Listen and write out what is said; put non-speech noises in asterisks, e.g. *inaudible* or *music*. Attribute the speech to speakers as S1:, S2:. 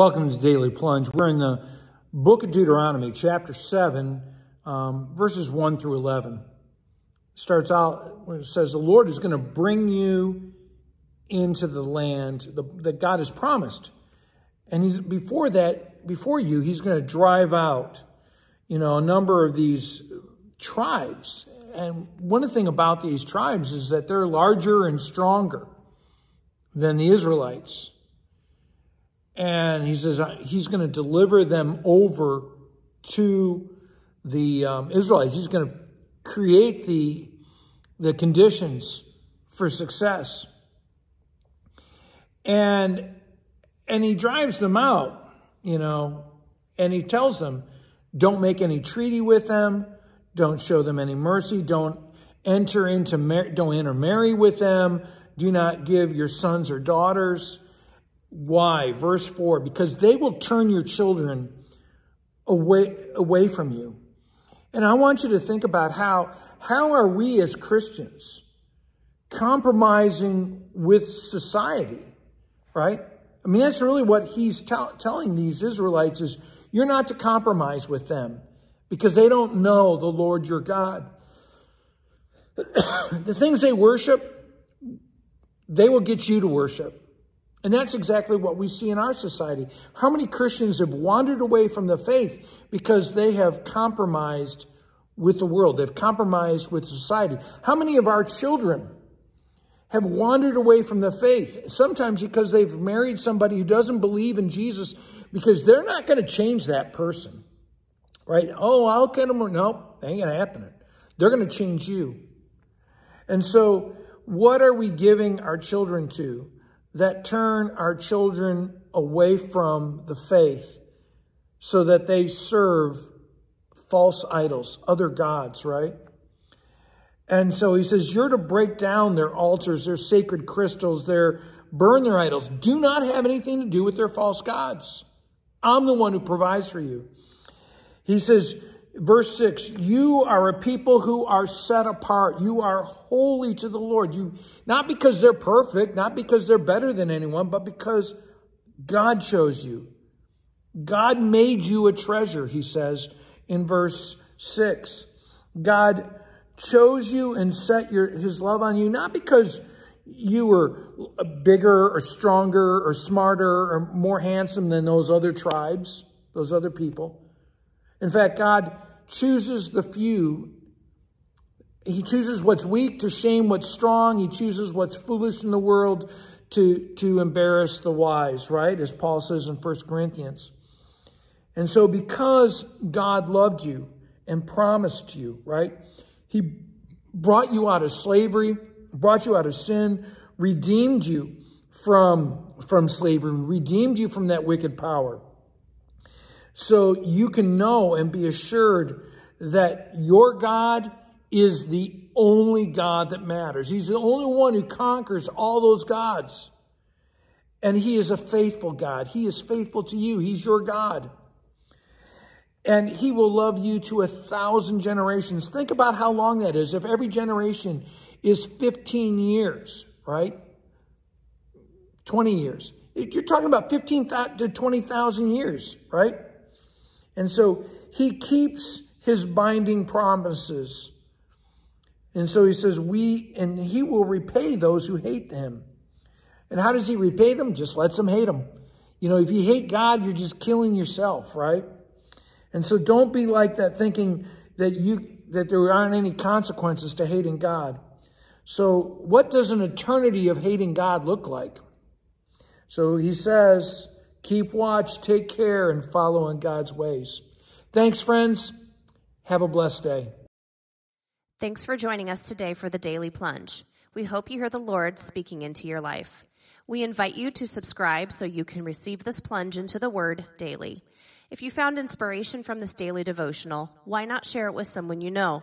S1: Welcome to Daily Plunge. We're in the book of Deuteronomy, chapter 7, um, verses 1 through 11. It starts out it says, The Lord is going to bring you into the land that God has promised. And he's before that, before you, he's going to drive out, you know, a number of these tribes. And one thing about these tribes is that they're larger and stronger than the Israelites. And he says he's going to deliver them over to the um, Israelites. He's going to create the, the conditions for success. And, and he drives them out, you know, and he tells them, don't make any treaty with them. Don't show them any mercy. Don't enter into, don't intermarry with them. Do not give your sons or daughters why? Verse 4 because they will turn your children away, away from you. And I want you to think about how, how are we as Christians compromising with society, right? I mean, that's really what he's telling these Israelites is you're not to compromise with them because they don't know the Lord your God. *coughs* the things they worship, they will get you to worship. And that's exactly what we see in our society. How many Christians have wandered away from the faith because they have compromised with the world? They've compromised with society. How many of our children have wandered away from the faith? Sometimes because they've married somebody who doesn't believe in Jesus because they're not going to change that person. Right? Oh, I'll get them. No, ain't going to happen. They're going to change you. And so what are we giving our children to? That turn our children away from the faith so that they serve false idols, other gods, right? And so he says, You're to break down their altars, their sacred crystals, their burn their idols. Do not have anything to do with their false gods. I'm the one who provides for you. He says, verse 6 you are a people who are set apart. You are holy to the lord. You not because they're perfect not because they're better than anyone but because god chose you. God made you a treasure he says in verse 6 god chose you and set your his love on you not because you were bigger or stronger or smarter or more handsome than those other tribes those other people in fact, God chooses the few. He chooses what's weak to shame what's strong. He chooses what's foolish in the world to, to embarrass the wise, right? As Paul says in 1 Corinthians. And so because God loved you and promised you, right? He brought you out of slavery, brought you out of sin, redeemed you from, from slavery, redeemed you from that wicked power. So you can know and be assured that your God is the only God that matters. He's the only one who conquers all those gods. And he is a faithful God. He is faithful to you. He's your God. And he will love you to a thousand generations. Think about how long that is. If every generation is 15 years, right? 20 years. You're talking about 15 to 20,000 years, right? And so he keeps his binding promises. And so he says, we, and he will repay those who hate him. And how does he repay them? Just lets them hate him. You know, if you hate God, you're just killing yourself, right? And so don't be like that thinking that you, that there aren't any consequences to hating God. So what does an eternity of hating God look like? So he says, Keep watch, take care, and follow in God's ways. Thanks, friends. Have a blessed day.
S2: Thanks for joining us today for the Daily Plunge. We hope you hear the Lord speaking into your life. We invite you to subscribe so you can receive this plunge into the Word daily. If you found inspiration from this daily devotional, why not share it with someone you know?